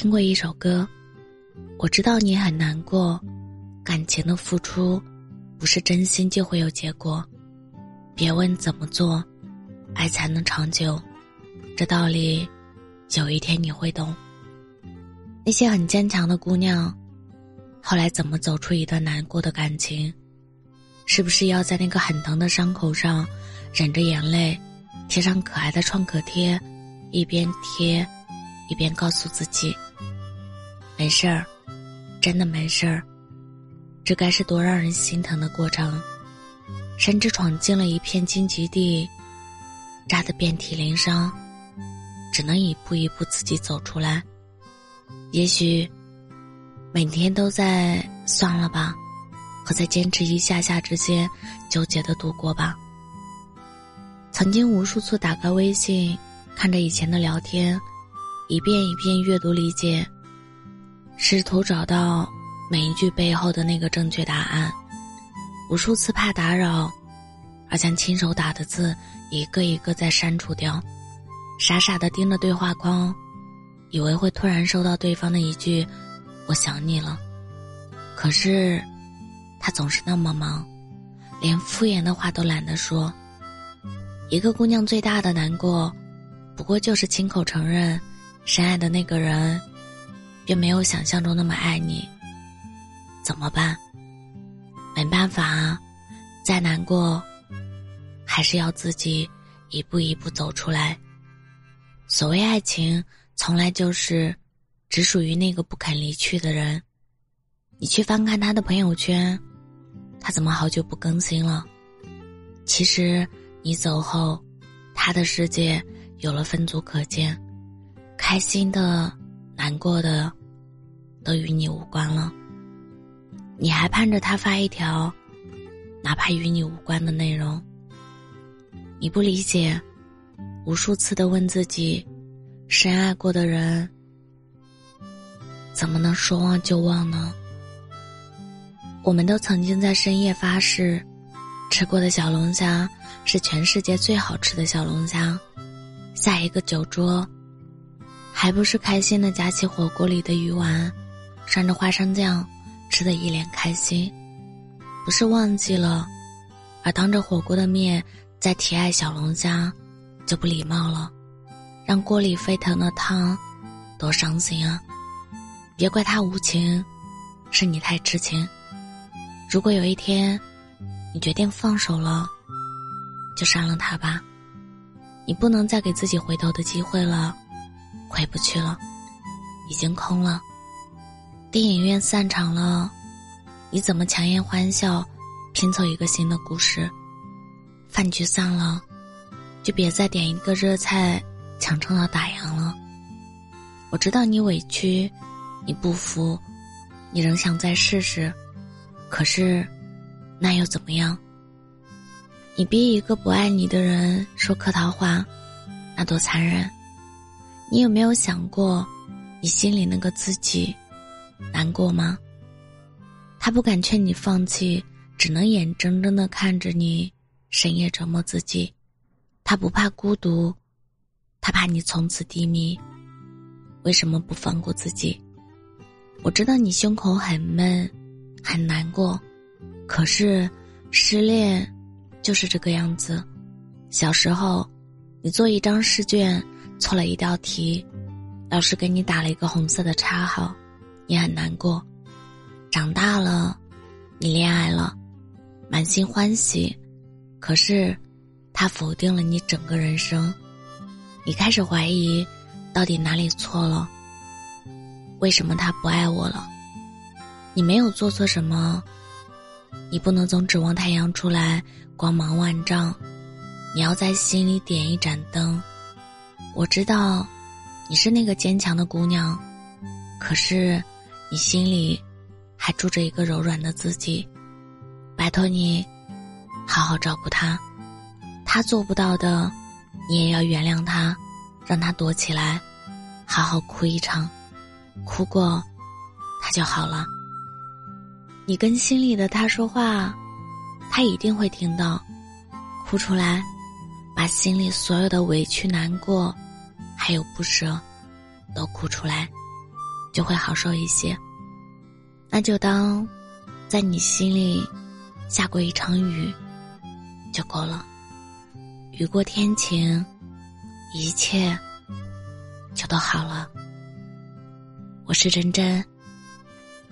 听过一首歌，我知道你很难过，感情的付出不是真心就会有结果。别问怎么做，爱才能长久，这道理有一天你会懂。那些很坚强的姑娘，后来怎么走出一段难过的感情？是不是要在那个很疼的伤口上忍着眼泪，贴上可爱的创可贴，一边贴？一边告诉自己：“没事儿，真的没事儿。”这该是多让人心疼的过程。甚至闯进了一片荆棘地，扎得遍体鳞伤，只能一步一步自己走出来。也许每天都在算了吧，和在坚持一下下之间纠结的度过吧。曾经无数次打开微信，看着以前的聊天。一遍一遍阅读理解，试图找到每一句背后的那个正确答案。无数次怕打扰，而将亲手打的字一个一个再删除掉。傻傻的盯着对话框，以为会突然收到对方的一句“我想你了”。可是，他总是那么忙，连敷衍的话都懒得说。一个姑娘最大的难过，不过就是亲口承认。深爱的那个人，并没有想象中那么爱你。怎么办？没办法啊，再难过，还是要自己一步一步走出来。所谓爱情，从来就是只属于那个不肯离去的人。你去翻看他的朋友圈，他怎么好久不更新了？其实你走后，他的世界有了分组可见。开心的、难过的，都与你无关了。你还盼着他发一条，哪怕与你无关的内容。你不理解，无数次的问自己：深爱过的人，怎么能说忘就忘呢？我们都曾经在深夜发誓，吃过的小龙虾是全世界最好吃的小龙虾。下一个酒桌。还不是开心的夹起火锅里的鱼丸，涮着花生酱，吃的一脸开心。不是忘记了，而当着火锅的面再提爱小龙虾，就不礼貌了。让锅里沸腾的汤，多伤心啊！别怪他无情，是你太痴情。如果有一天，你决定放手了，就删了他吧。你不能再给自己回头的机会了。回不去了，已经空了。电影院散场了，你怎么强颜欢笑，拼凑一个新的故事？饭局散了，就别再点一个热菜，强撑到打烊了。我知道你委屈，你不服，你仍想再试试，可是，那又怎么样？你逼一个不爱你的人说客套话，那多残忍！你有没有想过，你心里那个自己，难过吗？他不敢劝你放弃，只能眼睁睁的看着你深夜折磨自己。他不怕孤独，他怕你从此低迷。为什么不放过自己？我知道你胸口很闷，很难过，可是失恋就是这个样子。小时候，你做一张试卷。错了一道题，老师给你打了一个红色的叉号，你很难过。长大了，你恋爱了，满心欢喜，可是他否定了你整个人生。你开始怀疑，到底哪里错了？为什么他不爱我了？你没有做错什么，你不能总指望太阳出来光芒万丈，你要在心里点一盏灯。我知道，你是那个坚强的姑娘，可是，你心里还住着一个柔软的自己。拜托你，好好照顾他。他做不到的，你也要原谅他，让他躲起来，好好哭一场，哭过，他就好了。你跟心里的他说话，他一定会听到，哭出来。把心里所有的委屈、难过，还有不舍，都哭出来。就会好受一些。那就当在你心里下过一场雨就够了。雨过天晴，一切就都好了。我是真真，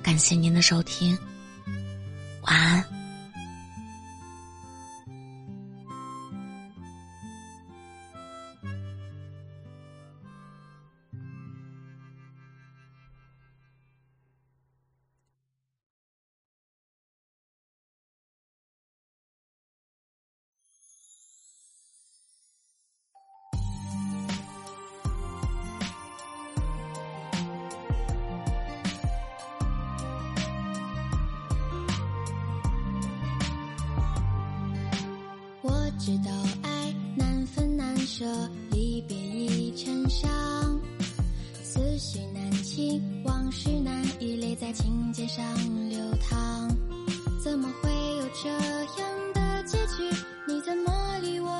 感谢您的收听，晚安。知道爱难分难舍，离别已成伤，思绪难清，往事难以泪在琴键上流淌，怎么会有这样的结局？你怎么离我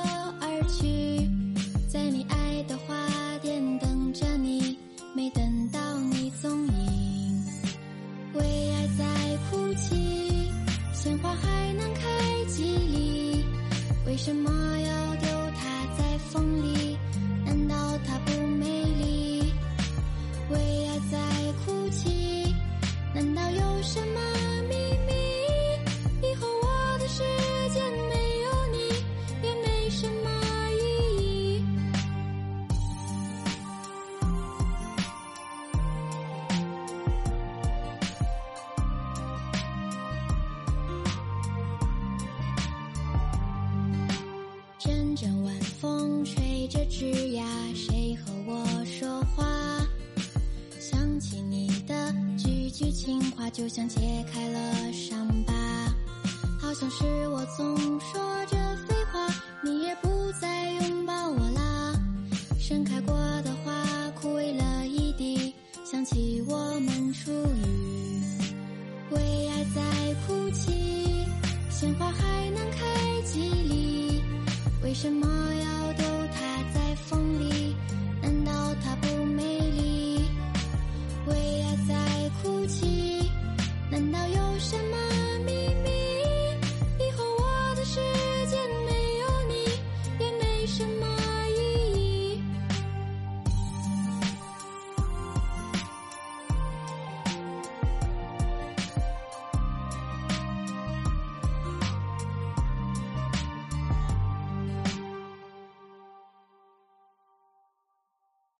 而去？在你爱的花难道这枝桠，谁和我说话？想起你的句句情话，就像揭开了伤疤，好像是我总说着。